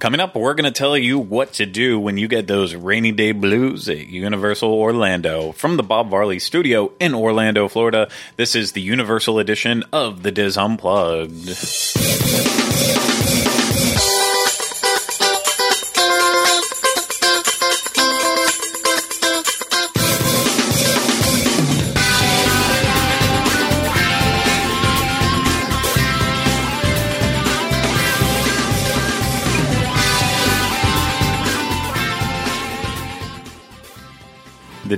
Coming up, we're going to tell you what to do when you get those rainy day blues at Universal Orlando. From the Bob Varley studio in Orlando, Florida, this is the Universal edition of the Diz Unplugged.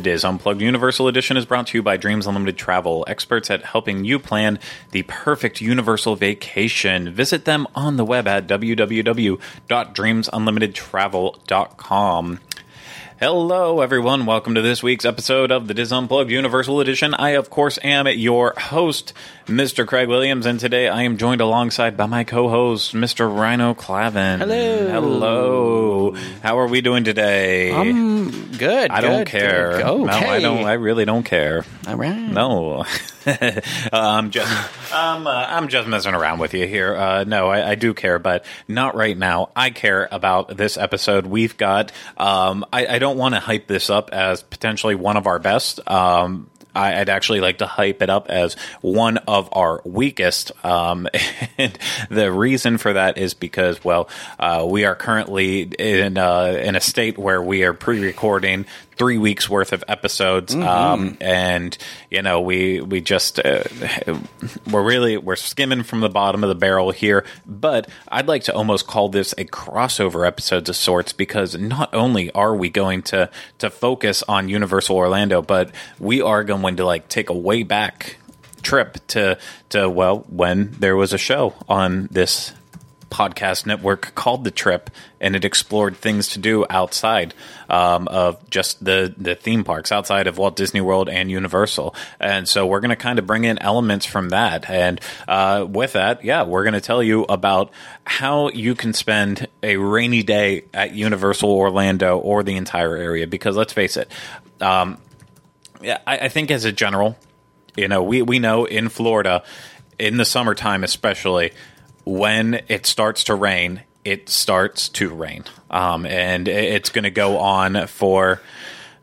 Diz Unplugged Universal Edition is brought to you by Dreams Unlimited Travel, experts at helping you plan the perfect universal vacation. Visit them on the web at www.dreamsunlimitedtravel.com. Hello, everyone. Welcome to this week's episode of the Diz Unplugged Universal Edition. I, of course, am your host, Mr. Craig Williams, and today I am joined alongside by my co-host, Mr. Rhino Clavin. Hello. Hello. How are we doing today? Um, good. I don't care. good. Okay. No, I don't. I really don't care. All right. No, I'm just uh, I'm just messing around with you here. Uh, no, I, I do care, but not right now. I care about this episode. We've got. Um, I, I don't want to hype this up as potentially one of our best. Um, I, I'd actually like to hype it up as one of our weakest. Um, and the reason for that is because, well, uh, we are currently in uh, in a state where we are pre-recording three weeks worth of episodes, um, and you know we we just uh, we're really we're skimming from the bottom of the barrel here. But I'd like to almost call this a crossover episodes of sorts because not only are we going to to focus on Universal Orlando, but we are going to like take a way back trip to to well when there was a show on this podcast network called The Trip, and it explored things to do outside um, of just the, the theme parks, outside of Walt Disney World and Universal. And so we're going to kind of bring in elements from that. And uh, with that, yeah, we're going to tell you about how you can spend a rainy day at Universal Orlando or the entire area. Because let's face it, um, yeah, I, I think as a general, you know, we, we know in Florida, in the summertime especially, when it starts to rain, it starts to rain, um, and it's going to go on for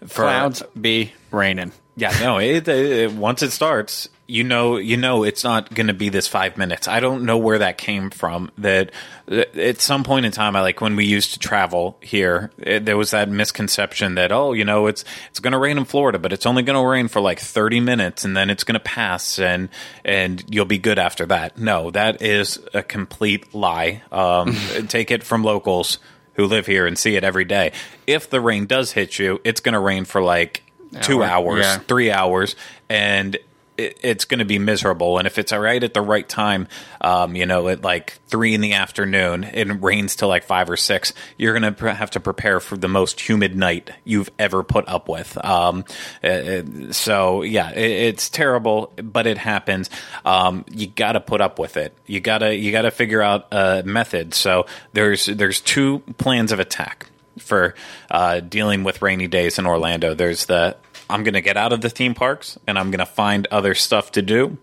for Clouds be raining. yeah, no. It, it, once it starts, you know, you know, it's not going to be this five minutes. I don't know where that came from. That that at some point in time, I like when we used to travel here, it, there was that misconception that oh, you know, it's it's going to rain in Florida, but it's only going to rain for like thirty minutes, and then it's going to pass, and and you'll be good after that. No, that is a complete lie. Um, take it from locals who live here and see it every day. If the rain does hit you, it's going to rain for like two Hour, hours, yeah. three hours, and it, it's going to be miserable. And if it's right at the right time, um, you know, at like three in the afternoon, it rains till like five or six, you're going to have to prepare for the most humid night you've ever put up with. Um, uh, uh, so yeah, it, it's terrible, but it happens. Um, you got to put up with it. You gotta you gotta figure out a method. So there's there's two plans of attack for uh, dealing with rainy days in Orlando. There's the I'm going to get out of the theme parks and I'm going to find other stuff to do,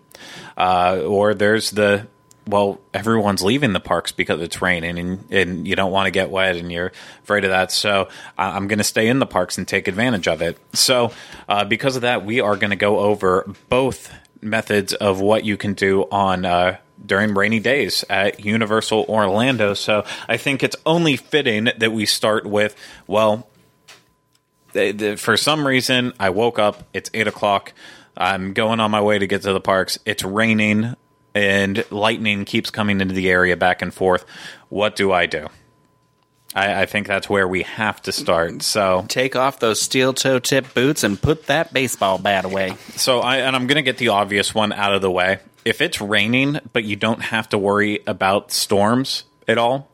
uh, or there's the well, everyone's leaving the parks because it's raining and, and you don't want to get wet and you're afraid of that. So I'm going to stay in the parks and take advantage of it. So uh, because of that, we are going to go over both methods of what you can do on uh, during rainy days at Universal Orlando. So I think it's only fitting that we start with well, for some reason I woke up. It's eight o'clock. I'm going on my way to get to the parks. It's raining and lightning keeps coming into the area back and forth. What do I do? I, I think that's where we have to start. So Take off those steel toe tip boots and put that baseball bat away. So I and I'm going to get the obvious one out of the way. If it's raining, but you don't have to worry about storms at all,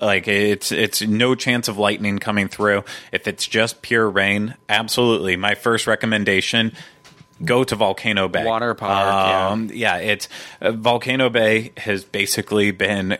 like it's it's no chance of lightning coming through. If it's just pure rain, absolutely. My first recommendation: go to Volcano Bay. Water park, Um, yeah. it's uh, Volcano Bay has basically been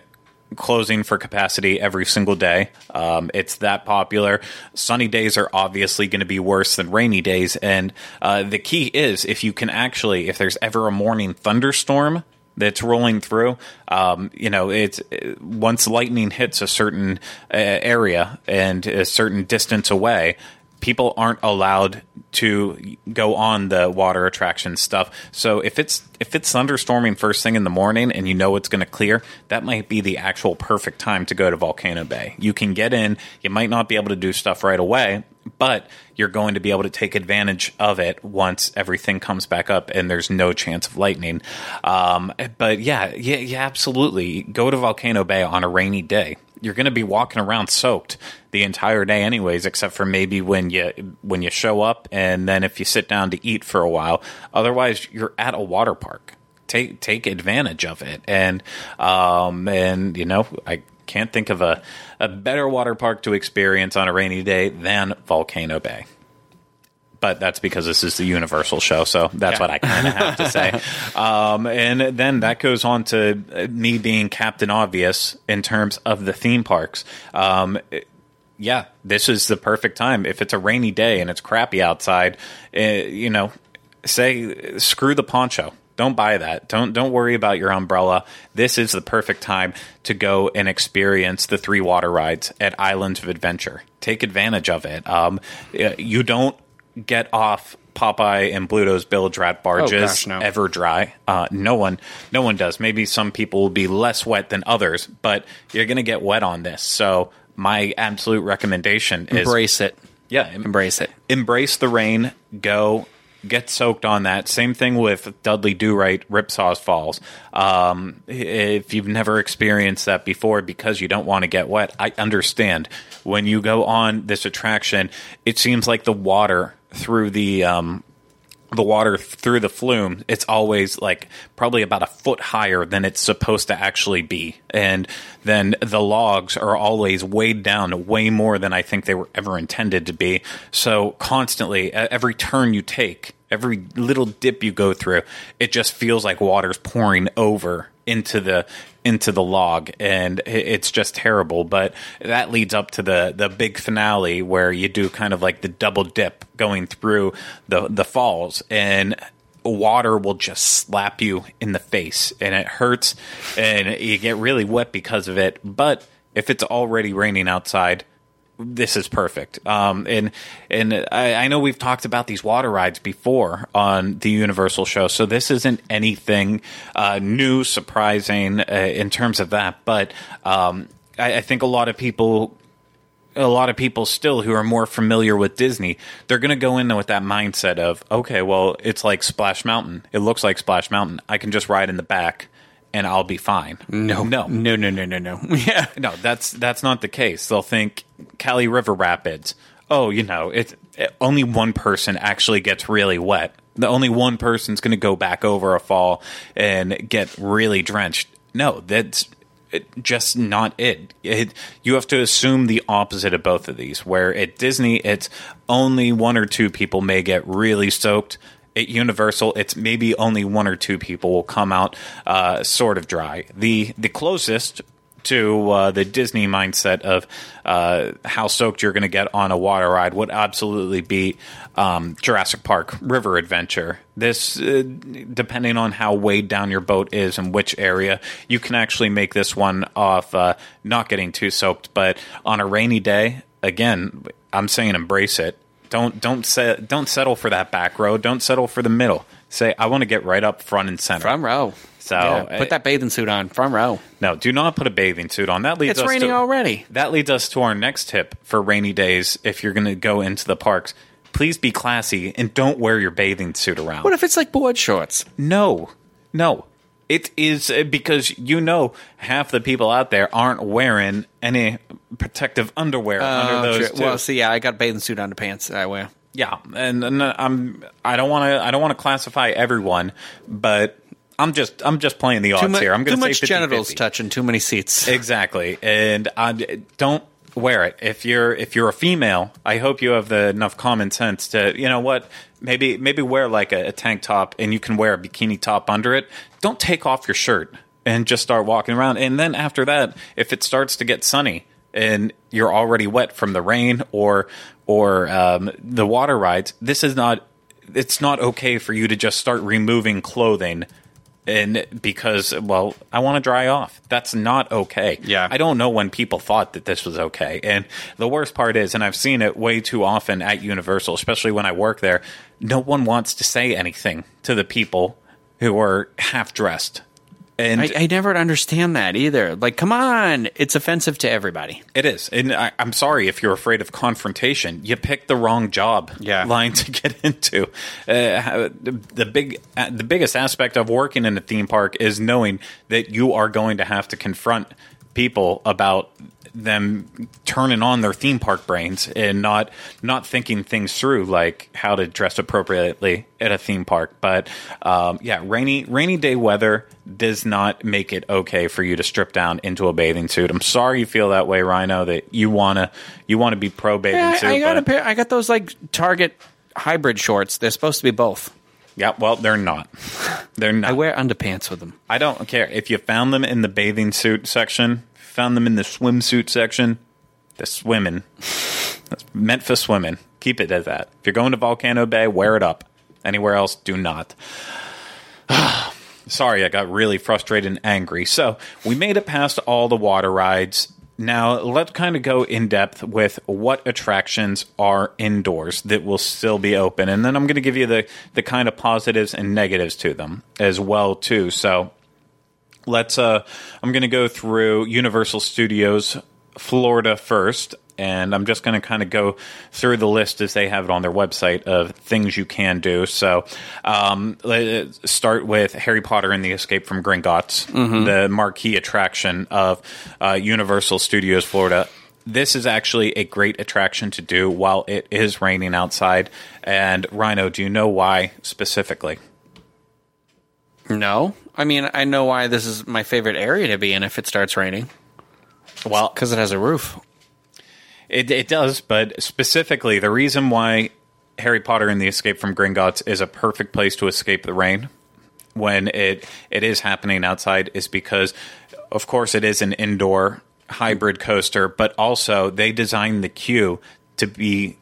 closing for capacity every single day. Um, it's that popular. Sunny days are obviously going to be worse than rainy days, and uh, the key is if you can actually, if there's ever a morning thunderstorm, that's rolling through. Um, you know, it's once lightning hits a certain uh, area and a certain distance away, people aren't allowed to go on the water attraction stuff. So if it's if it's thunderstorming first thing in the morning and you know it's going to clear, that might be the actual perfect time to go to Volcano Bay. You can get in. You might not be able to do stuff right away, but you're going to be able to take advantage of it once everything comes back up and there's no chance of lightning. Um, but yeah, yeah, yeah, absolutely. Go to Volcano Bay on a rainy day you're going to be walking around soaked the entire day anyways except for maybe when you when you show up and then if you sit down to eat for a while otherwise you're at a water park take take advantage of it and um and you know i can't think of a, a better water park to experience on a rainy day than volcano bay but that's because this is the Universal show, so that's yeah. what I kind of have to say. Um, and then that goes on to me being Captain Obvious in terms of the theme parks. Um, yeah, this is the perfect time. If it's a rainy day and it's crappy outside, uh, you know, say screw the poncho. Don't buy that. Don't don't worry about your umbrella. This is the perfect time to go and experience the three water rides at Islands of Adventure. Take advantage of it. Um, you don't get off Popeye and Bluto's bilge rat barges oh, gosh, no. ever dry. Uh, no one, no one does. Maybe some people will be less wet than others, but you're going to get wet on this. So my absolute recommendation is embrace it. Yeah, embrace it. Embrace the rain. Go get soaked on that. Same thing with Dudley Do Right Ripsaws Falls. Um, if you've never experienced that before because you don't want to get wet, I understand. When you go on this attraction, it seems like the water through the um, the water through the flume, it's always like probably about a foot higher than it's supposed to actually be. And then the logs are always weighed down way more than I think they were ever intended to be. So constantly, every turn you take, every little dip you go through, it just feels like water's pouring over into the into the log and it's just terrible. But that leads up to the the big finale where you do kind of like the double dip going through the the falls and water will just slap you in the face and it hurts and you get really wet because of it. But if it's already raining outside this is perfect. Um, and and I, I, know we've talked about these water rides before on the Universal show, so this isn't anything uh, new, surprising uh, in terms of that. But um, I, I think a lot of people a lot of people still who are more familiar with Disney, they're going to go in with that mindset of, okay, well, it's like Splash Mountain. It looks like Splash Mountain. I can just ride in the back and I'll be fine. No, no, no, no, no, no, no. yeah, no. That's that's not the case. They'll think Kali River Rapids. Oh, you know, it's it, only one person actually gets really wet. The only one person's going to go back over a fall and get really drenched. No, that's it, just not it. it. You have to assume the opposite of both of these. Where at Disney, it's only one or two people may get really soaked at Universal, it's maybe only one or two people will come out uh, sort of dry. The the closest to uh, the Disney mindset of uh, how soaked you're going to get on a water ride would absolutely be um, Jurassic Park River Adventure. This, uh, depending on how weighed down your boat is and which area, you can actually make this one off uh, not getting too soaked. But on a rainy day, again, I'm saying embrace it. Don't don't set, don't settle for that back row. Don't settle for the middle. Say I want to get right up front and center. Front row. So yeah, eh, put that bathing suit on, front row. No, do not put a bathing suit on. That leads it's us raining to, already. That leads us to our next tip for rainy days. If you're going to go into the parks, please be classy and don't wear your bathing suit around. What if it's like board shorts? No, no. It is uh, because you know half the people out there aren't wearing any protective underwear uh, under those. True. Well, see, yeah, I got bathing suit underpants I wear. Yeah, and, and I'm I don't want to I don't want to classify everyone, but I'm just I'm just playing the odds here. I'm going to say much 50, genitals 50. touching too many seats. Exactly, and I don't wear it. If you're if you're a female, I hope you have the enough common sense to you know what maybe maybe wear like a, a tank top and you can wear a bikini top under it. Don't take off your shirt and just start walking around. And then after that, if it starts to get sunny and you're already wet from the rain or or um, the water rides, this is not. It's not okay for you to just start removing clothing And because, well, I want to dry off. That's not okay. Yeah. I don't know when people thought that this was okay. And the worst part is, and I've seen it way too often at Universal, especially when I work there, no one wants to say anything to the people who are half dressed. And I, I never understand that either. Like, come on, it's offensive to everybody. It is, and I, I'm sorry if you're afraid of confrontation. You picked the wrong job Yeah. line to get into. Uh, the, the big, uh, the biggest aspect of working in a theme park is knowing that you are going to have to confront people about them turning on their theme park brains and not not thinking things through like how to dress appropriately at a theme park but um, yeah rainy rainy day weather does not make it okay for you to strip down into a bathing suit i'm sorry you feel that way rhino that you want to you want to be pro bathing Yeah, suit I, I got a but- pair. I got those like Target hybrid shorts. They're supposed to be both. Yeah well they're not they're not I wear underpants with them. I don't care if you found them in the bathing suit section, found them in the swimsuit section. The swimming, that's meant for swimming. Keep it at that. If you're going to Volcano Bay, wear it up. Anywhere else, do not. Sorry, I got really frustrated and angry. So we made it past all the water rides. Now let's kind of go in depth with what attractions are indoors that will still be open, and then I'm going to give you the the kind of positives and negatives to them as well too. So let's uh i'm going to go through universal studios florida first and i'm just going to kind of go through the list as they have it on their website of things you can do. So um, let's start with harry potter and the escape from gringotts the marquee attraction of uh, universal studios florida. This is actually a great attraction to do while it is raining outside. And rhino do you know why specifically? No, I mean I know why this is my favorite area to be in if it starts raining. Well because it has a roof. It, it does, but specifically, the reason why Harry Potter and the Escape from Gringotts is a perfect place to escape the rain when it it is happening outside is because, of course, it is an indoor hybrid coaster, but also they designed the queue to be.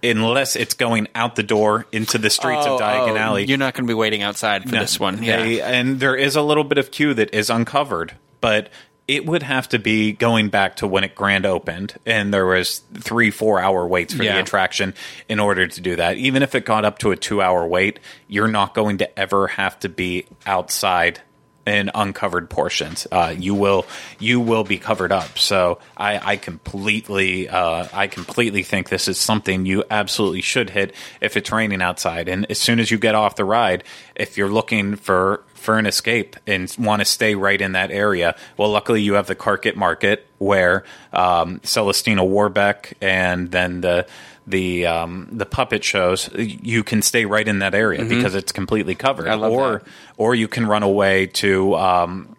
Unless it's going out the door into the streets of oh, Diagon oh, Alley, Oh, You're not going to be waiting outside for no, this one. Yeah. they- and there is a little bit of queue that is uncovered, but it would have to be going back to when it grand opened, and there was three, four hour waits for Yeah. the attraction in order to do that. Even if it got up to a two hour wait, you're not going to ever have to be outside in uncovered portions. Uh, you will you will be covered up. So I, I completely uh, I completely think this is something you absolutely should hit if it's raining outside. And as soon as you get off the ride, if you're looking for for an escape and want to stay right in that area, well, luckily you have the Carkitt Market where um, Celestina Warbeck and then the the um, the puppet shows, you can stay right in that area because it's completely covered. Mm-hmm. I love or that. or you can run away to um,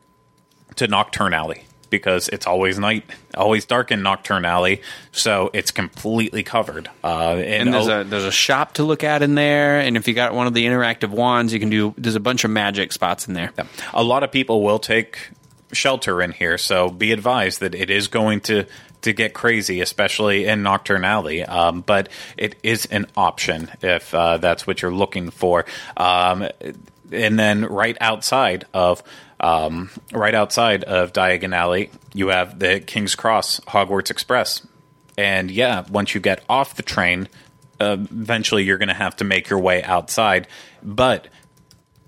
to Knockturn Alley because it's always night, always dark in Knockturn Alley, so it's completely covered. Uh, and and there's a- a there's a shop to look at in there, and if you got one of the interactive wands, you can do. There's a bunch of magic spots in there. a lot of people will take shelter in here, so be advised that it is going to to get crazy, especially in Knockturn Alley. Um, but it is an option if uh, that's what you're looking for. Um, and then right outside of um, right outside of Diagon Alley, you have the King's Cross Hogwarts Express. And yeah, once you get off the train, uh, eventually you're going to have to make your way outside. But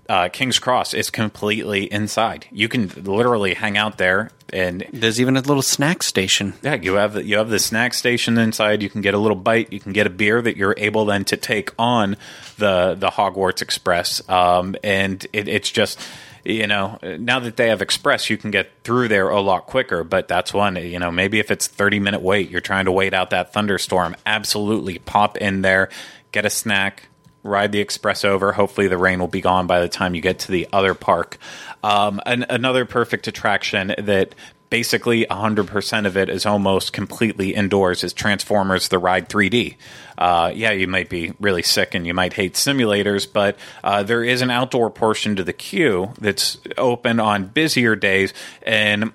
uh, King's Cross is completely inside. You can literally hang out there, and There's even a little snack station. yeah, you have the, you have the snack station inside. You can get a little bite. You can get a beer that you're able then to take on the the Hogwarts Express. Um, and it, it's just you know now that they have Express, you can get through there a lot quicker. But that's one you know maybe if it's thirty minute wait, you're trying to wait out that thunderstorm. Absolutely, pop in there, get a snack. Ride the express over. Hopefully, the rain will be gone by the time you get to the other park. Um, an, another perfect attraction that basically 100% of it is almost completely indoors is Transformers The Ride 3D. Uh, yeah, you might be really sick and you might hate simulators, but uh, there is an outdoor portion to the queue that's open on busier days and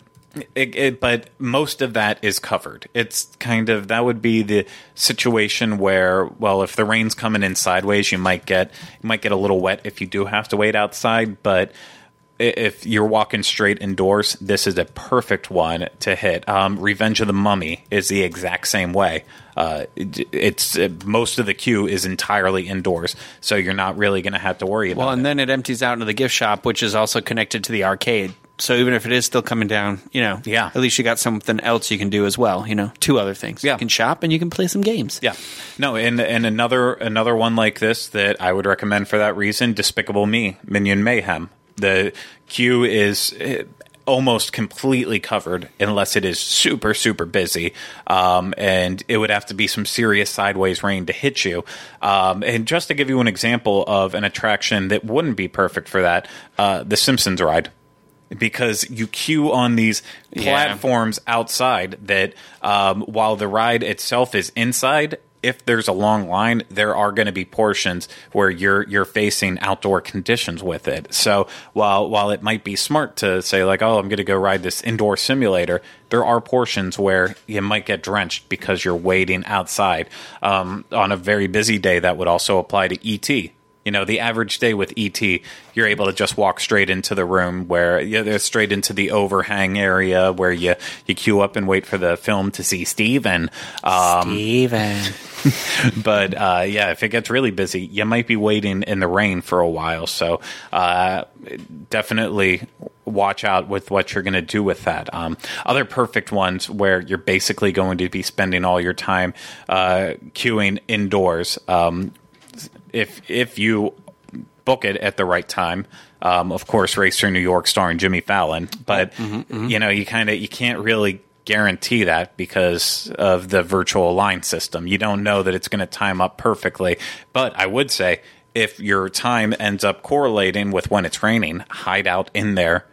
it, it, but most of that is covered. It's kind of that would be the situation where, well, if the rain's coming in sideways, you might get you might get a little wet if you do have to wait outside. But if you're walking straight indoors, this is a perfect one to hit. Um, Revenge of the Mummy is the exact same way. Uh, it- it's uh, most of the queue is entirely indoors, so you're not really going to have to worry about Well, and it. then it empties out into the gift shop, which is also connected to the arcade. So even if it is still coming down, you know, Yeah. at least you got something else you can do as well. You know, two other things. Yeah. You can shop and you can play some games. Yeah, no, and and another another one like this that I would recommend for that reason: Despicable Me, Minion Mayhem. The queue is eh, almost completely covered unless it is super super busy, um, and it would have to be some serious sideways rain to hit you. Um, and just to give you an example of an attraction that wouldn't be perfect for that, uh, the Simpsons ride. Because you queue on these Yeah. platforms outside that um, while the ride itself is inside if there's a long line there are going to be portions where you're you're facing outdoor conditions with it. So while while it might be smart to say like oh I'm going to go ride this indoor simulator there are portions where you might get drenched because you're waiting outside. Um, on a very busy day that would also apply to ET you know, the average day with ET, you're able to just walk straight into the room where you know, straight into the overhang area where you you queue up and wait for the film to see Steven. Um, Even. but uh, yeah, if it gets really busy, you might be waiting in the rain for a while. So uh, definitely watch out with what you're going to do with that. Um, other perfect ones where you're basically going to be spending all your time uh, queuing indoors. Um, if if you book it at the right time. Um, of course, Racer New York starring Jimmy Fallon, but you know you kind of you can't really guarantee that because of the virtual line system. You don't know that it's going to time up perfectly. But I would say if your time ends up correlating with when it's raining, hide out in there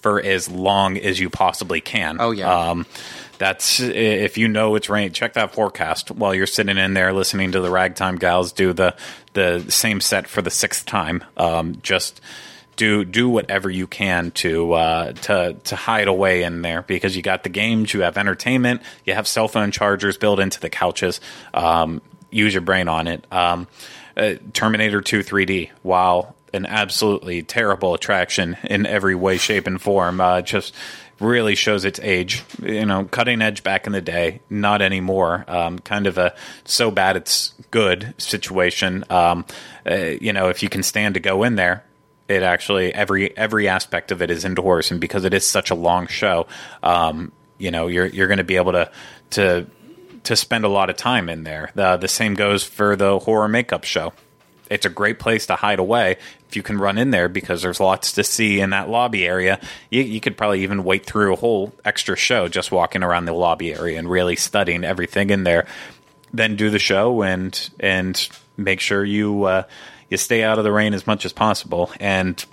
for as long as you possibly can. Oh, yeah. Um, that's if you know it's rain. Check that forecast while you're sitting in there listening to the Ragtime Gals do the the same set for the sixth time. Um, just do do whatever you can to uh, to to hide away in there because you got the games, you have entertainment, you have cell phone chargers built into the couches. Um, use your brain on it. Um, uh, Terminator 2 3D, while an absolutely terrible attraction in every way, shape, and form, uh, just really shows its age. You know, cutting edge back in the day, not anymore. Um, kind of a so bad it's good situation. Um, uh, you know, if you can stand to go in there, it actually every every aspect of it is indoors, and because it is such a long show, um, you know, you're you're going to be able to to to spend a lot of time in there. The the same goes for the horror makeup show. It's a great place to hide away if you can run in there because there's lots to see in that lobby area. You, you could probably even wait through a whole extra show just walking around the lobby area and really studying everything in there. Then do the show and and make sure you uh, you stay out of the rain as much as possible. And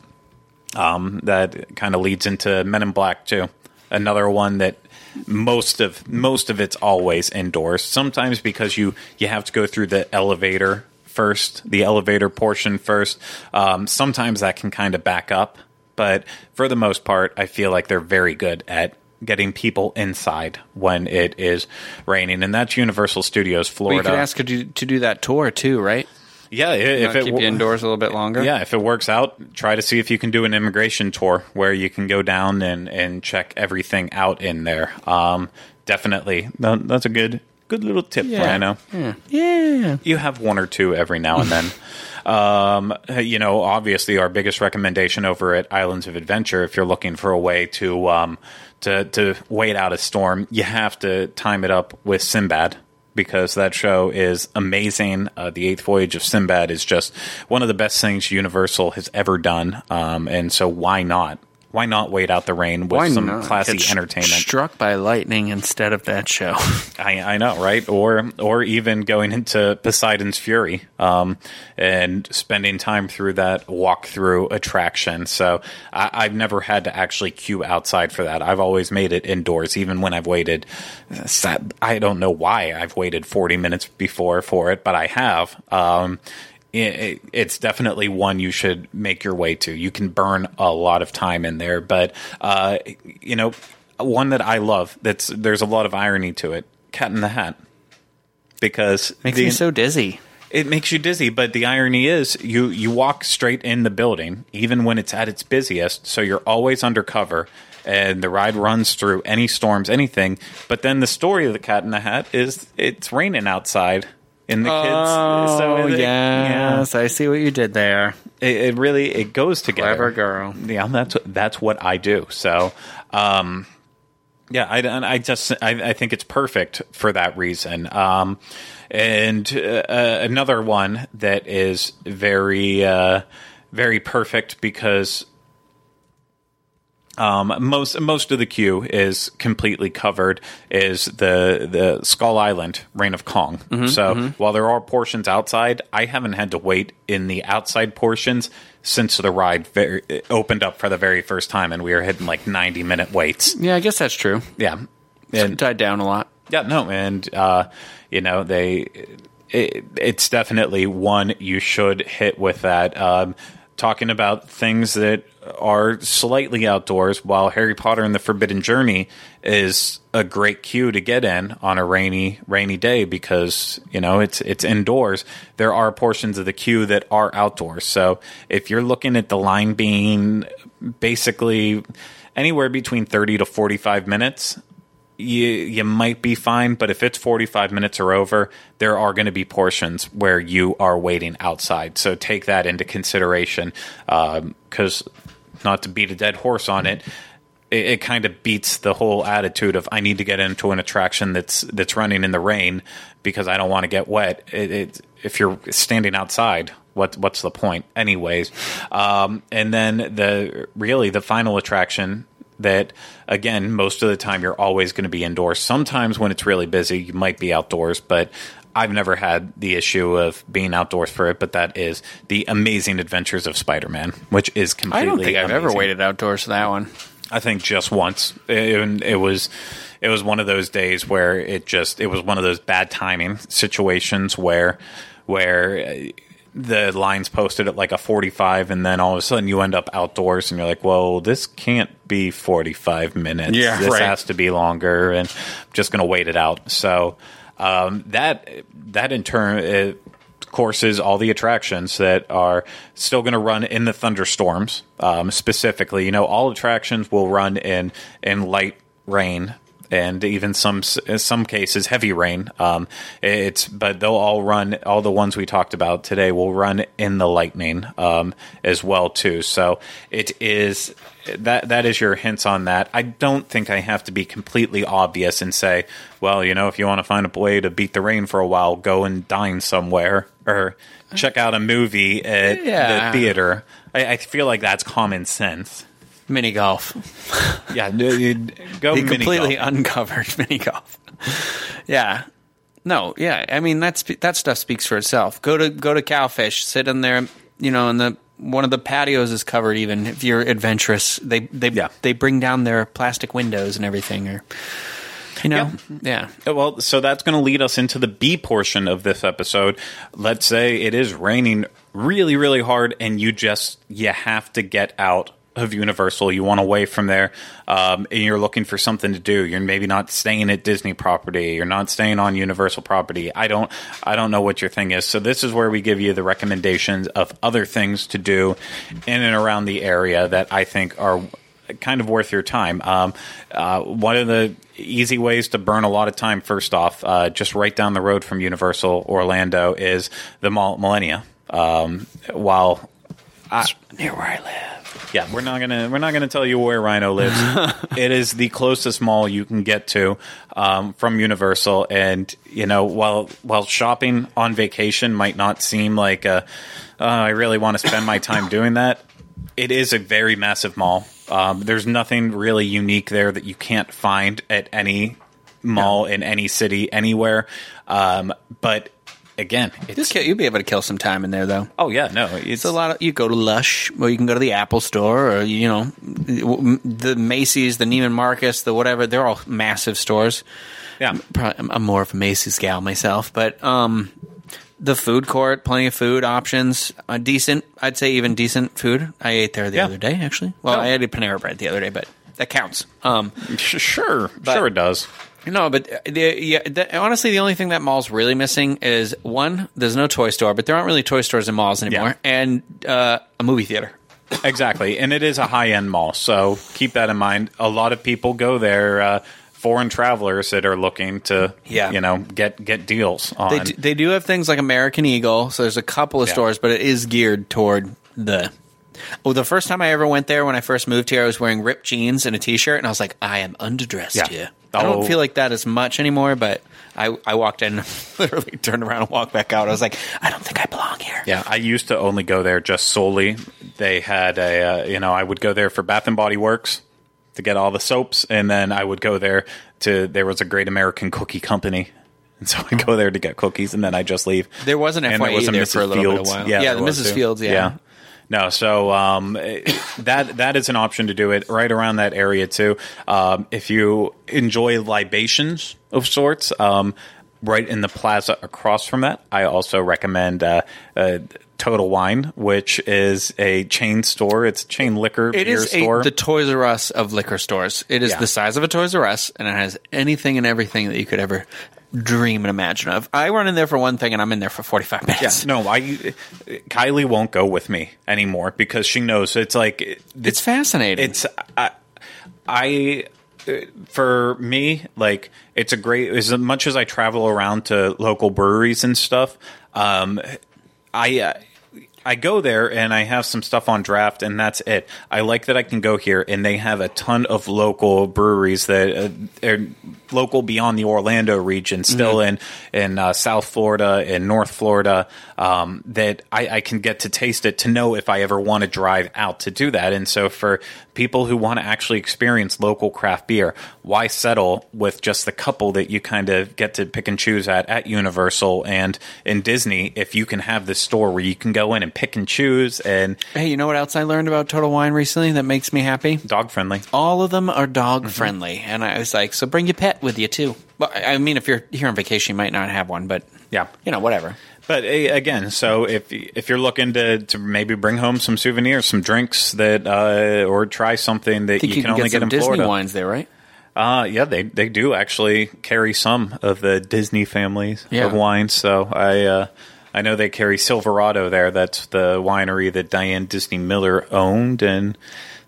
um, that kind of leads into Men in Black too. Another one that most of most of it's always indoors. Sometimes because you you have to go through the elevator first, the elevator portion first. Um, sometimes that can kind of back up, but for the most part, I feel like they're very good at getting people inside when it is raining, and that's Universal Studios Well, you Florida. could ask her to, to do that tour too, right? yeah, i- if it keep you indoors a little bit longer. yeah, if it works out, try to see if you can do an immigration tour where you can go down and, and check everything out in there. Um, definitely, that's a good good little tip, Rhino. Yeah. Yeah. You have one or two every now and then. um, you know, obviously, our biggest recommendation over at Islands of Adventure, if you're looking for a way to um, to to wait out a storm, you have to time it up with Sinbad because that show is amazing. Uh, the Eighth Voyage of Sinbad is just one of the best things Universal has ever done, um, and so why not? Why not wait out the rain with Why some not classy get entertainment? Struck by lightning instead of that show. I, I know, right? Or or even going into Poseidon's Fury um, and spending time through that walkthrough attraction. So I, I've never had to actually queue outside for that. I've always made it indoors, even when I've waited. I don't know why I've waited forty minutes before for it, but I have. Um, it's definitely one you should make your way to. You can burn a lot of time in there, but uh, you know, one that I love. That's there's a lot of irony to it. Cat in the Hat, because Makes the, me so dizzy. It makes you dizzy, but the irony is you you walk straight in the building even when it's at its busiest, so you're always undercover and the ride runs through any storms, anything. But then the story of the Cat in the Hat is it's raining outside in the kids. Oh, it- yes, I see what you did there. it, it really it goes together. Clever girl. Yeah, that's that's what I do. So, um, yeah, I, I just I, I think it's perfect for that reason. Um, and uh, another one that is very uh, very perfect because um, most most of the queue is completely covered. Is the the Skull Island Reign of Kong? so while there are portions outside, I haven't had to wait in the outside portions since the ride very, opened up for the very first time, and we were hitting like ninety minute waits. Yeah, I guess that's true. Yeah, It and died down a lot. yeah, no, and uh, you know they, it, it's definitely one you should hit with that. Um, talking about things that are slightly outdoors, while Harry Potter and the Forbidden Journey is a great queue to get in on a rainy rainy day because you know it's it's indoors. There are portions of the queue that are outdoors. So if you're looking at the line being basically anywhere between 30 to 45 minutes you you might be fine, but if it's 45 minutes or over, there are going to be portions where you are waiting outside. So take that into consideration, because not to beat a dead horse on it, it, it kind of beats the whole attitude of I need to get into an attraction that's that's running in the rain because I don't want to get wet. It, it, if you're standing outside, what what's the point, anyways? Um, and then the really the final attraction that again most of the time you're always going to be indoors sometimes when it's really busy you might be outdoors but i've never had the issue of being outdoors for it but that is the amazing adventures of spider-man which is completely I don't think I've ever waited outdoors for that one. I think just once. It, it was it was one of those days where it just it was one of those bad timing situations where where the lines posted at like a 45 and then all of a sudden you end up outdoors and you're like, "Well, this can't be 45 minutes. Yeah, this right. has to be longer and I'm just going to wait it out." So, um, that that in turn it courses all the attractions that are still going to run in the thunderstorms um, specifically you know all attractions will run in in light rain and even some in some cases heavy rain um, it's but they'll all run all the ones we talked about today will run in the lightning um, as well too so it is that that is your hints on that. I don't think I have to be completely obvious and say, well, you know, if you want to find a way to beat the rain for a while, go and dine somewhere or check out a movie at Yeah. the theater. I, I feel like that's common sense. Mini golf. Yeah, go He mini completely golf. uncovered mini golf. yeah. No, yeah. I mean that's that stuff speaks for itself. Go to go to Cowfish, sit in there, you know, and the one of the patios is covered even if you're adventurous. They they Yeah. they bring down their plastic windows and everything or you know. Yeah. Uh, Well, so that's going to lead us into the B portion of this episode. Let's say it is raining really, really hard, and you just you have to get out of Universal. You want away from there, um, and you're looking for something to do. You're maybe not staying at Disney property. You're not staying on Universal property. I don't. I don't know what your thing is. So this is where we give you the recommendations of other things to do in and around the area that I think are kind of worth your time. Um, uh, one of the easy ways to burn a lot of time, first off, uh, just right down the road from Universal Orlando, is the Mall Millennia. Um, while Near where I live. yeah, we're not gonna we're not gonna tell you where Rhino lives. it is the closest mall you can get to um, from Universal, and you know, while while shopping on vacation might not seem like a, uh, I really want to spend my time doing that. It is a very massive mall. Um, there's nothing really unique there that you can't find at any mall in any city anywhere. Um, but again, You'll, it's kill, you'll be able to kill some time in there though. oh yeah, no, it's It's a lot of you go to Lush, or you can go to the Apple Store, or you know, the Macy's, the Neiman Marcus, the whatever. They're all massive stores. yeah. Probably, I'm- more of a Macy's gal myself, but um, the food court, plenty of food options, uh, decent. I'd say even decent food. I ate there the Yeah. other day, actually. Well, Oh. I ate a Panera Bread the other day, but that counts. Um, Sure, sure it does. No, but uh, the, yeah, the, honestly, the only thing that mall's really missing is one. There's no toy store, but there aren't really toy stores in malls anymore, Yeah. and uh, a movie theater. Exactly, and it is a high end mall, so keep that in mind. A lot of people go there. Uh, foreign travelers that are looking to, Yeah. you know, get get deals on. They do, they do have things like American Eagle, so there's a couple of Yeah. stores, but it is geared toward the. Oh, the first time I ever went there when I first moved here, I was wearing ripped jeans and a t-shirt, and I was like, I am underdressed Yeah. here. I don't Oh. feel like that as much anymore, but I I walked in, literally turned around and walked back out. I was like, I don't think I belong here. Yeah, I used to only go there just solely. They had a, uh, you know, I would go there for Bath and Body Works to get all the soaps, and then I would go there to. There was a Great American Cookie Company, and so I go there to get cookies, and then I just leave. There was an And FYE there for a little bit of while. Yeah, there the Mrs. too. Fields, yeah. No, so um, that that is an option to do it right around that area too. Um, if you enjoy libations of sorts, um, right in the plaza across from that, I also recommend uh, uh, Total Wine, which is a chain store. It's a chain liquor It beer is a, store. the Toys R Us of liquor stores. It is Yeah. the size of a Toys R Us, and it has anything and everything that you could ever dream and imagine of. I run in there for one thing, and I'm in there for 45 yeah, minutes. no, I Kylie won't go with me anymore because she knows it's like It's fascinating. it's I, I for me like it's a great as much as I travel around to local breweries and stuff um I uh, I go there and I have some stuff on draft and that's it. I like that I can go here and they have a ton of local breweries that uh, are local beyond the Orlando region, still in in uh, South Florida and North Florida. Um, that I, I can get to taste it to know if I ever want to drive out to do that. And so for people who want to actually experience local craft beer, why settle with just the couple that you kind of get to pick and choose at at Universal and in Disney if you can have this store where you can go in and pick and choose and hey, you know what else I learned about Total Wine recently that makes me happy? dog friendly. All of them are dog Mm-hmm. friendly, and I was like, so bring your pet with you too. Well, I I mean, if you're here on vacation, you might not have one, but Yeah. you know, whatever. But uh, again, so if if you're looking to, to maybe bring home some souvenirs, some drinks that, uh, or try something that you, you, can, can, only get get, in Disney Florida, wines there, right? uh, yeah, they they do actually carry some of the Disney families Yeah. of wines. So I uh, I know they carry Silverado there. That's the winery that Diane Disney Miller owned, and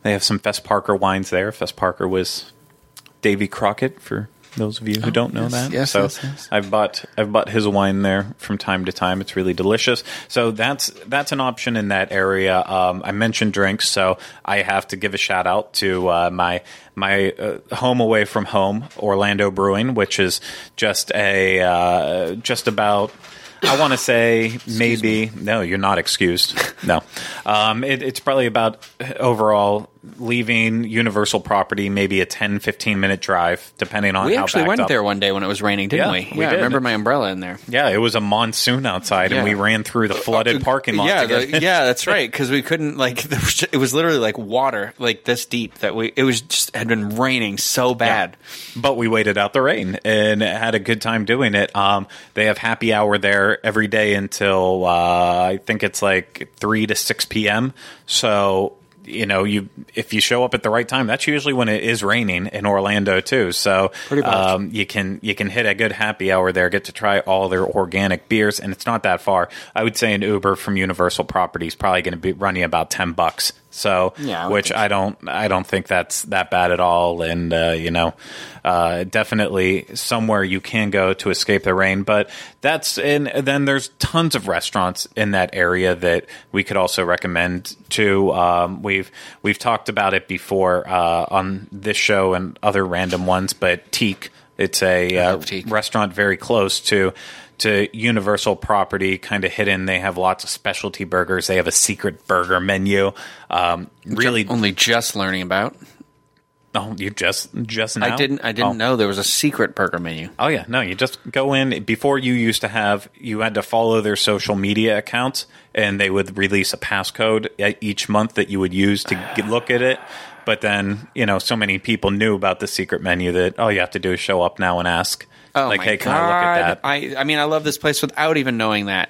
they have some Fess Parker wines there. Fess Parker was Davy Crockett for those of you who don't know yes, that. yes, so yes, yes. I've bought I've bought his wine there from time to time. It's really delicious. So that's that's an option in that area. Um, I mentioned drinks, so I have to give a shout out to uh, my my uh, home away from home, Orlando Brewing, which is just a uh, just about. I want to say maybe no, you're not excused. No, um, it, it's probably about overall leaving Universal property, maybe a 10, 15 minute drive, depending on We how actually went up. there one day when it was raining, didn't Yeah, we? we yeah, I remember my umbrella in there. Yeah, it was a monsoon outside, and we ran through the flooded parking lot. Yeah, the- yeah, that's right. Because we couldn't like it was literally like water, like this deep that we it was just had been raining so bad. but we waited out the rain and had a good time doing it. Um, they have happy hour there every day until uh, I think it's like three to six p.m. So you know, you if you show up at the right time, that's usually when it is raining in Orlando too. So um, you can you can hit a good happy hour there, get to try all their organic beers, and it's not that far. I would say an Uber from Universal Properties probably going to be running about ten bucks. So, Yeah, I which I don't, I don't think that's that bad at all. And uh, you know, uh, definitely somewhere you can go to escape the rain. But that's and then there's tons of restaurants in that area that we could also recommend to. Um, we've we've talked about it before uh, on this show and other random ones, but Teak. It's a uh, restaurant very close to to Universal property, kind of hidden. They have lots of specialty burgers. They have a secret burger menu. Um, really, Only just learning about. oh, you just just now? I didn't. I didn't oh. know there was a secret burger menu. Oh yeah, no, you just go in before you used to have you had to follow their social media accounts and they would release a passcode each month that you would use to look at it. But then, you know, so many people knew about the secret menu that all you have to do is show up now and ask Oh like, my hey, can god! I look at that? I I mean, I love this place without even knowing that.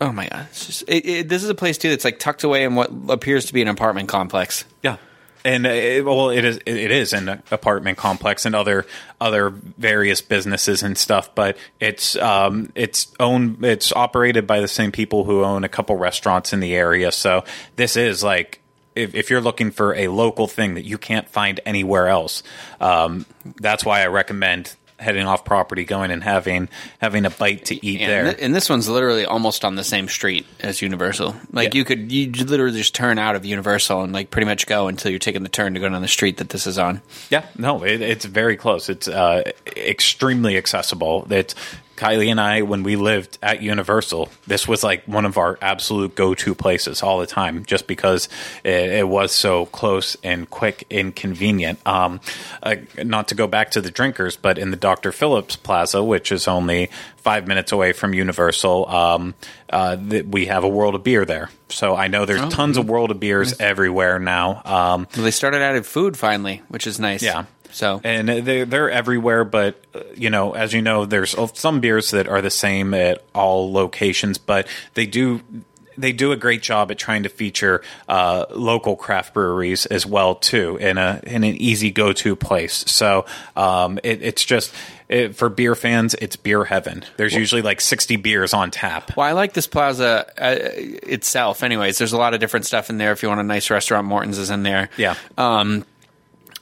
Oh my god! It's just, it, it, this is a place too that's like tucked away in what appears to be an apartment complex. yeah. and uh, it, well, it is it is an apartment complex and other other various businesses and stuff. But it's um, it's owned it's operated by the same people who own a couple restaurants in the area. So this is like if, if you're looking for a local thing that you can't find anywhere else, um, that's why I recommend heading off property, going and having having a bite to eat And, there. th- and this one's literally almost on the same street as Universal. Like Yeah. you could you literally just turn out of Universal and like pretty much go until you're taking the turn to go down the street that this is on. Yeah, no, it, it's very close. It's uh, extremely accessible. It's Kylie and I, when we lived at Universal, this was like one of our absolute go-to places all the time, just because it, it was so close and quick and convenient. Um, uh, not to go back to the drinkers, but in the Dr. Phillips Plaza, which is only five minutes away from Universal, um, uh, th- we have a World of Beer there. So I know there's tons of World of Beers everywhere now. Um, Well, they started adding food finally, which is nice. Yeah. So and they're they're everywhere. But uh, you know, as you know, there's some beers that are the same at all locations, but they do. They do a great job at trying to feature uh, local craft breweries as well too in a in an easy go to place. So um, it, it's just it, for beer fans, it's beer heaven. There's usually like 60 beers on tap. Well, I like this plaza uh, itself. Anyways, there's a lot of different stuff in there. If you want a nice restaurant, Morton's is in there. Yeah. Um,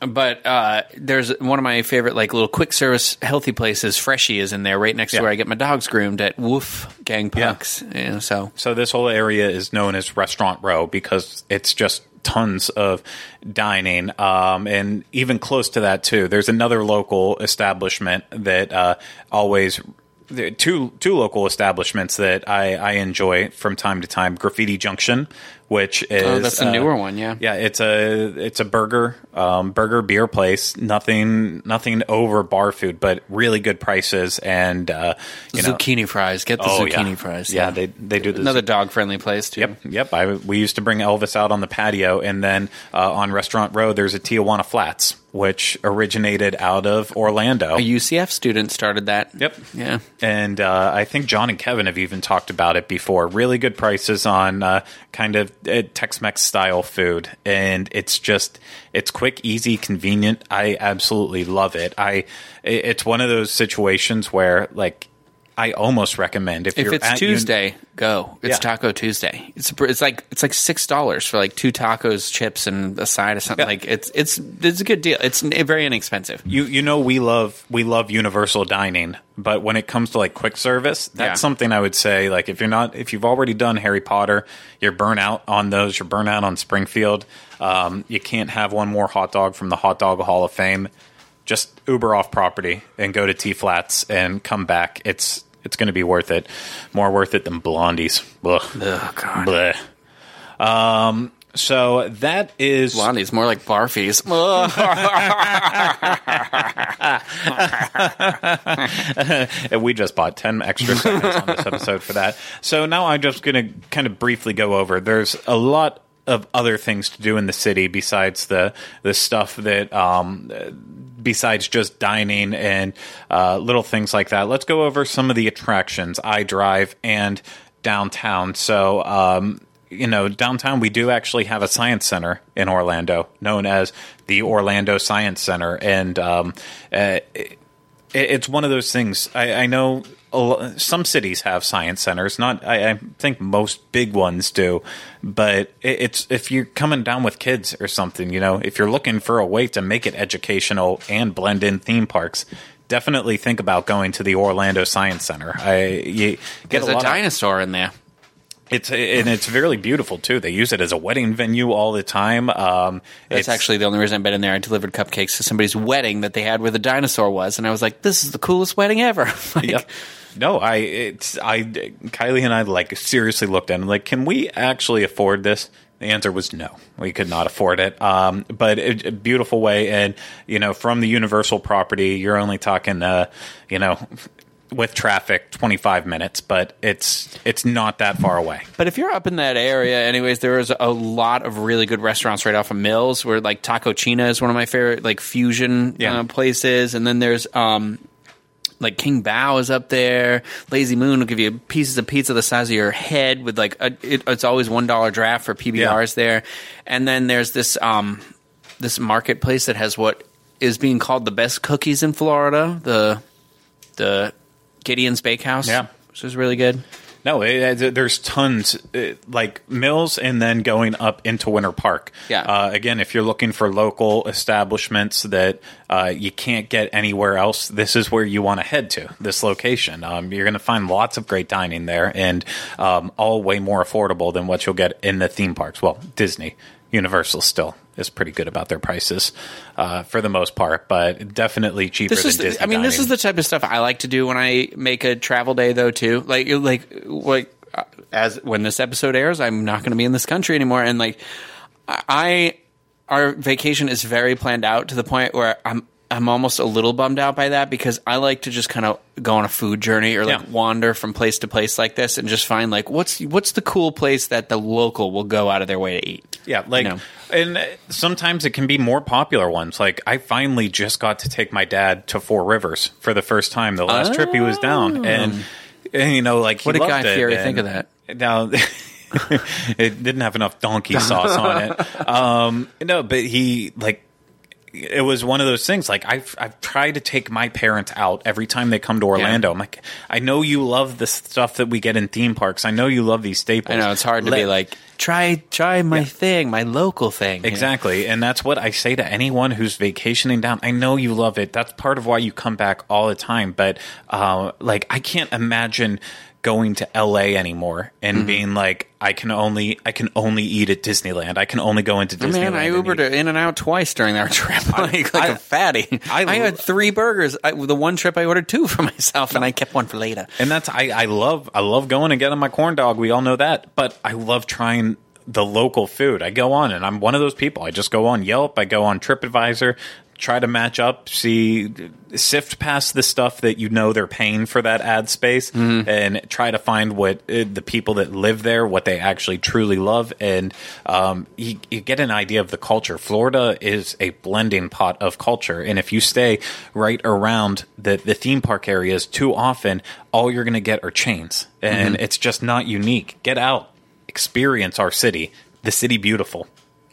but uh, there's one of my favorite like little quick service healthy places. Freshii is in there, right next Yeah. to where I get my dogs groomed at Woof Gang Pucks. You know, so So this whole area is known as Restaurant Row because it's just tons of dining, um, and even close to that too. There's another local establishment that uh, always. Two two local establishments that I, I enjoy from time to time. Graffiti Junction, which is Oh, that's a uh, newer one, yeah. yeah. It's a it's a burger um, burger beer place. Nothing nothing over bar food, but really good prices and uh, you know, zucchini fries. Get the Oh, zucchini yeah. fries. Yeah, they they do the another dog friendly place too. Yep, yep. I we used to bring Elvis out on the patio, and then uh, on Restaurant Row, there's a Tijuana Flats, which originated out of Orlando. A UCF student started that. Yep. Yeah. And uh, I think John and Kevin have even talked about it before. Really good prices on uh, kind of uh, Tex-Mex style food, and it's just it's quick, easy, convenient. I absolutely love it. I it's one of those situations where like I almost recommend if, If you're it's Tuesday, go. It's Yeah. Taco Tuesday. It's it's like it's like six dollars for like two tacos, chips, and a side of something. Yeah. Like it's it's it's a good deal. It's very inexpensive. you you know we love we love universal dining but when it comes to like quick service that's Yeah. something i would say like if you're not if you've already done harry potter you're burnout on those you're burnout on springfield um, you can't have one more hot dog from the hot dog hall of fame just uber off property and go to t flats and come back it's it's going to be worth it more worth it than blondies Ugh. Oh god. Bleh. um so that is Blondie's more like barfies. We just bought 10 extra segments on this episode for that. So now I'm just going to kind of briefly go over. There's a lot of other things to do in the city besides the the stuff that um, uh, besides just dining and uh, little things like that. Let's go over some of the attractions I drive and downtown. So um, you know, downtown we do actually have a science center in Orlando, known as the Orlando Science Center, and um, uh, it- it's one of those things. I, I know some cities have science centers. Not, I, I think most big ones do. But it, it's if you're coming down with kids or something, you know, if you're looking for a way to make it educational and blend in theme parks, definitely think about going to the Orlando Science Center. I you get There's a a lot of- dinosaur in there. It's and it's very beautiful too. They use it as a wedding venue all the time. Um, That's it's- actually the only reason I've been in there. I delivered cupcakes to somebody's wedding that they had where the dinosaur was, and I was like, "This is the coolest wedding ever." Like, Yep. No, I it's I Kylie and I like seriously looked at it like, can we actually afford this? The answer was no. We could not afford it. Um, but it, a beautiful way, and you know, from the Universal property, you're only talking, uh, you know, with traffic, 25 minutes, but it's it's not that far away. But if you're up in that area, anyways, there is a lot of really good restaurants right off of Mills. Where like Tako Cheena is one of my favorite like fusion Yeah. uh, places, and then there's um like King Bao is up there. Lazy Moon will give you pieces of pizza the size of your head with like a, it, it's always one dollar draft for PBRs there, and then there's this um this marketplace that has what is being called the best cookies in Florida. The the Gideon's Bakehouse. Yeah. which is really good. No, it, it- there's tons uh, like Mills, and then going up into Winter Park. Yeah. Uh, again, if you're looking for local establishments that uh, you can't get anywhere else, this is where you want to head to. This location, um, you're going to find lots of great dining there, and um, all way more affordable than what you'll get in the theme parks. Well, Disney, Universal still is pretty good about their prices uh, for the most part, but definitely cheaper This than is, Disney. I mean, this is the type of stuff I like to do when I make a travel day, though. Too like, like, like uh, as when this episode airs, I'm not going to be in this country anymore, and like, I, our vacation is very planned out to the point where I'm. I'm almost a little bummed out by that because I like to just kind of go on a food journey or like Yeah. wander from place to place like this and just find like what's what's the cool place that the local will go out of their way to eat. Yeah, like, know. and sometimes it can be more popular ones. Like, I finally just got to take my dad to Four Rivers for the first time. The last trip he was down, and, and you know, like, he What did loved Guy Fieri think of that? Now, it didn't have enough donkey sauce on it. Um, no, but he like. It was one of those things. Like I've I've tried to take my parents out every time they come to Orlando. I'm like, I know you love the stuff that we get in theme parks. I know you love these staples. I know it's hard to be like try try my thing, my local thing. Exactly. And that's what I say to anyone who's vacationing down. I know you love it. That's part of why you come back all the time. But uh, like, I can't imagine going to LA anymore and Mm-hmm. being like, I can only, I can only eat at Disneyland. I can only go into Disneyland. Man, I Ubered in and out twice during our trip, like, like I- a fatty. I- I, had three burgers. I, the one trip I ordered two for myself, and I kept one for later. and that's I, I love I love going and getting my corn dog. We all know that, but I love trying the local food. I go on and I'm one of those people. I just go on Yelp. I go on TripAdvisor, try to match up, see, sift past the stuff that you know they're paying for that ad space, and try to find what uh, the people that live there what they actually truly love, and um, you, you get an idea of the culture. Florida is a blending pot of culture, and if you stay right around the the theme park areas too often, all you're going to get are chains, and it's just not unique. Get out, experience our city, the city beautiful.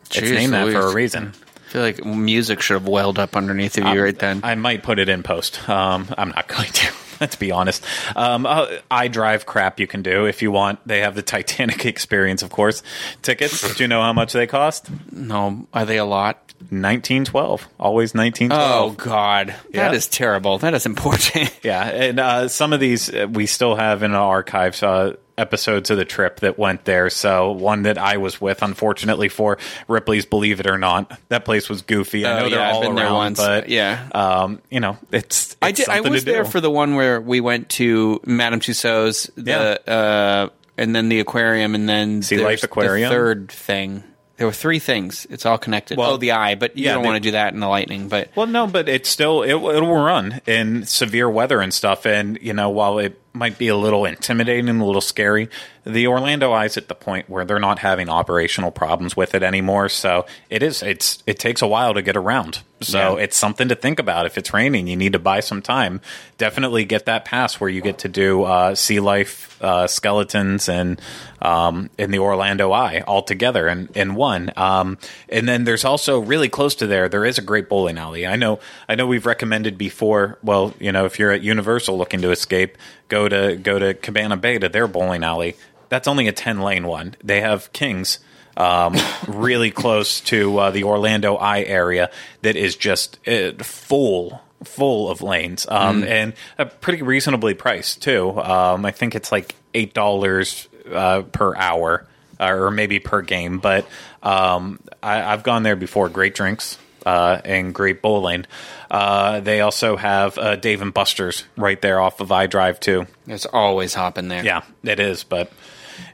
it's Jeez named that for a reason. I feel like music should have welled up underneath of you right then. I might put it in post. Um, I'm not going to. Let's be honest. Um, uh, I drive crap you can do if you want. They have the Titanic experience, of course. Tickets. do you know how much they cost? no, are they a lot? Nineteen twelve. Always 1912 oh God, Yeah. that is terrible. That is important. Yeah, and uh, some of these uh, we still have in our archives. Uh, episodes of the trip that went there so one that i was with unfortunately for ripley's believe it or not that place was goofy i Oh, know they're I've all been around there once. but Yeah. um you know it's, I it's did. I was there for the one where we went to Madame Tussauds, the uh, and then the aquarium, and then the Sea Life Aquarium? The third thing. There were three things. It's all connected. Well, oh, the eye, but you yeah, don't the- want to do that in the lightning. But Well, no, but it's still it, it'll run in severe weather and stuff. And you know, while it might be a little intimidating, and a little scary, the Orlando Eye's at the point where they're not having operational problems with it anymore. So it is it's it takes a while to get around. So Yeah. it's something to think about. If it's raining, you need to buy some time. Definitely get that pass where you get to do uh, sea life uh, skeletons and um, in the Orlando Eye all together in, in one. Um, and then there's also really close to there, there is a great bowling alley. I know, I know we've recommended before. Well, you know, if you're at Universal looking to escape, go to go to Cabana Bay to their bowling alley. That's only a ten lane one. They have Kings. Um, really close to uh, the Orlando Eye area that is just uh, full full of lanes um, and uh, pretty reasonably priced too. Um, I think it's like eight dollars uh, per hour uh, or maybe per game, but um, I, I've gone there before. Great drinks. Uh, and great bowling. Uh, they also have uh, Dave and Buster's right there off of I Drive too. It's always hopping there. Yeah, it is, but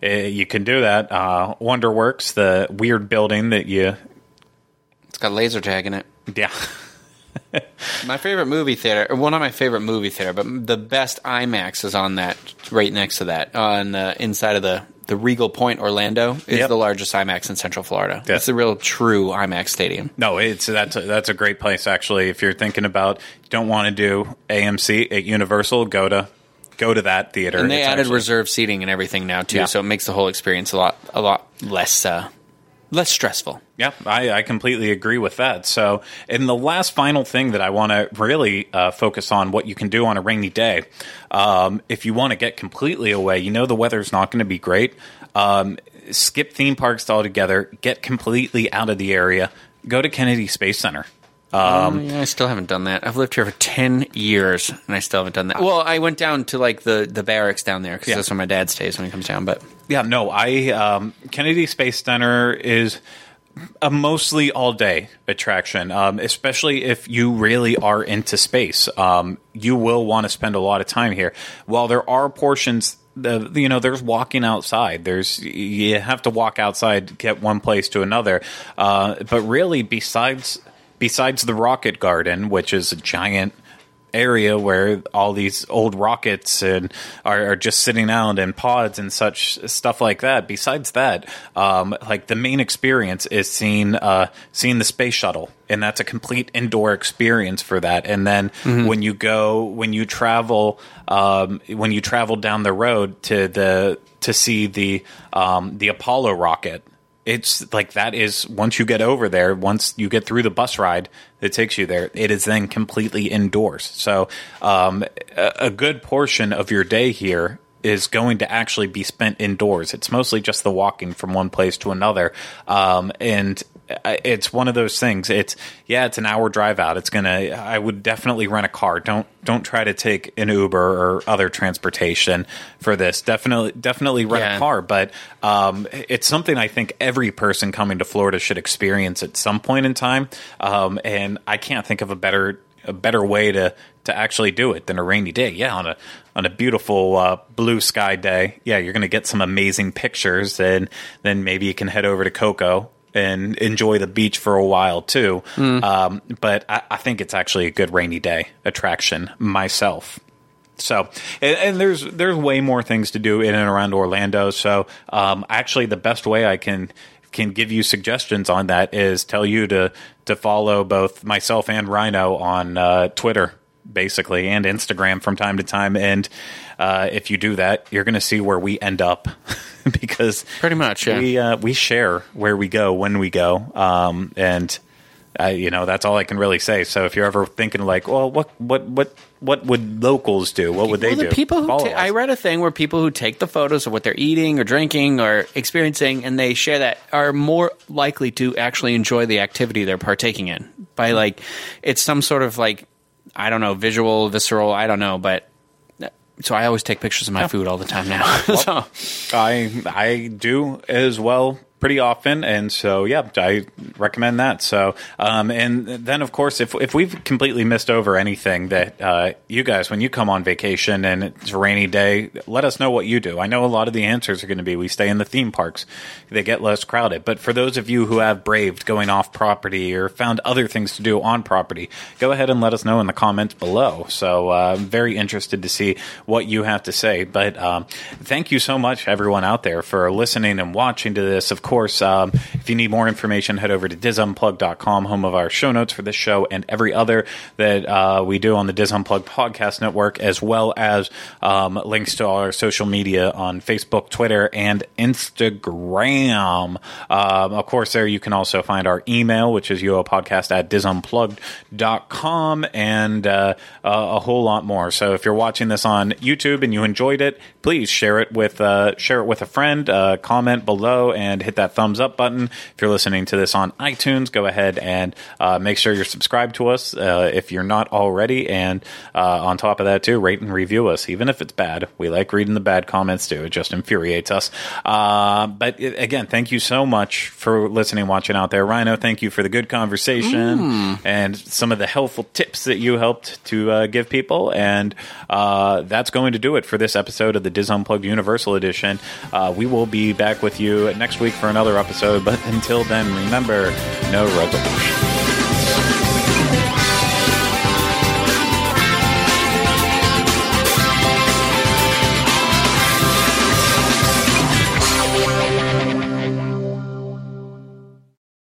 uh, you can do that. Uh, Wonderworks, the weird building that you, it's got laser tag in it. yeah, My favorite movie theater, well, not my favorite movie theater, but the best IMAX is on that, right next to that, on the inside of the the Regal Point Orlando is Yep. the largest IMAX in Central Florida. It's the real true IMAX stadium. No, it's that's a, that's a great place actually. If you're thinking about you don't want to do AMC at Universal, go to go to that theater. And they It's added actually- reserved seating and everything now too, Yeah. so it makes the whole experience a lot a lot less uh, less stressful. Yeah, I, I completely agree with that. So, and the last final thing that I want to really uh, focus on what you can do on a rainy day. Um, if you want to get completely away, you know the weather's not going to be great. Um, skip theme parks altogether. Get completely out of the area. Go to Kennedy Space Center. Um, yeah, I still haven't done that. I've lived here for ten years, and I still haven't done that. Well, I went down to like the the barracks down there because Yeah. that's where my dad stays when he comes down. But Yeah, no, I um, Kennedy Space Center is a mostly all day attraction, um, especially if you really are into space. Um, you will want to spend a lot of time here. While there are portions. The, you know, there's walking outside. There's you have to walk outside, to get one place to another. Uh, but really, besides besides the Rocket Garden, which is a giant area where all these old rockets and are, are just sitting out in pods and such stuff like that. Besides that, um, like the main experience is seeing uh, seeing the space shuttle, and that's a complete indoor experience for that. And then when you go when you travel um, when you travel down the road to the to see the um, the Apollo rocket it's like that is once you get over there, once you get through the bus ride that takes you there, it is then completely indoors. So um, a, good portion of your day here is going to actually be spent indoors. It's mostly just the walking from one place to another, um, and it's one of those things. It's yeah, it's an hour drive out. It's gonna. I would definitely rent a car. Don't don't try to take an Uber or other transportation for this. Definitely definitely rent Yeah. a car. But um, it's something I think every person coming to Florida should experience at some point in time. Um, and I can't think of a better a better way to to actually do it than a rainy day. Yeah, on a on a beautiful uh, blue sky day. Yeah, you're going to get some amazing pictures, and then maybe you can head over to Cocoa and enjoy the beach for a while too. Um, but I, I think it's actually a good rainy day attraction myself. So, and, and there's there's way more things to do in and around Orlando. So, um, actually, the best way I can can give you suggestions on that is tell you to to follow both myself and Rhino on uh, Twitter, basically, and Instagram from time to time. And uh, if you do that, you're going to see where we end up because Pretty much, yeah. we uh, we share where we go when we go, um, and uh, you know that's all I can really say. So if you're ever thinking like, well, what what what what would locals do? What would they the do? people who ta- I read a thing where people who take the photos of what they're eating or drinking or experiencing and they share that are more likely to actually enjoy the activity they're partaking in by like it's some sort of like I don't know visual visceral I don't know but so I always take pictures of my food all the time now. so I I do as well pretty often, and so yeah, I recommend that. So, um, and then of course, if if we've completely missed over anything that uh, you guys, when you come on vacation and it's a rainy day, let us know what you do. I know a lot of the answers are going to be we stay in the theme parks; they get less crowded. But for those of you who have braved going off property or found other things to do on property, go ahead and let us know in the comments below. So, uh, I'm very interested to see what you have to say. But um, thank you so much, everyone out there, for listening and watching to this. Of course, um, if you need more information, head over to disunplugged.com, home of our show notes for this show and every other that uh, we do on the DIS Unplugged podcast network, as well as um, links to our social media on Facebook, Twitter, and Instagram. Um, of course, there you can also find our email, which is podcast at disunplugged.com, and uh, a a whole lot more. So if you're watching this on YouTube and you enjoyed it, please share it with uh, share it with a friend. Uh, comment below and hit that thumbs up button. If you're listening to this on iTunes, go ahead and uh, make sure you're subscribed to us uh, if you're not already. And uh, on top of that, too, rate and review us, even if it's bad. We like reading the bad comments too. It just infuriates us. Uh, but uh, again, thank you so much for listening, watching out there, Rhino. Thank you for the good conversation and some of the helpful tips that you helped to uh, give people. And uh, that's going to do it for this episode of the DIS Unplugged Universal Edition. Uh, we will be back with you next week for another episode. But until then, remember no resolution.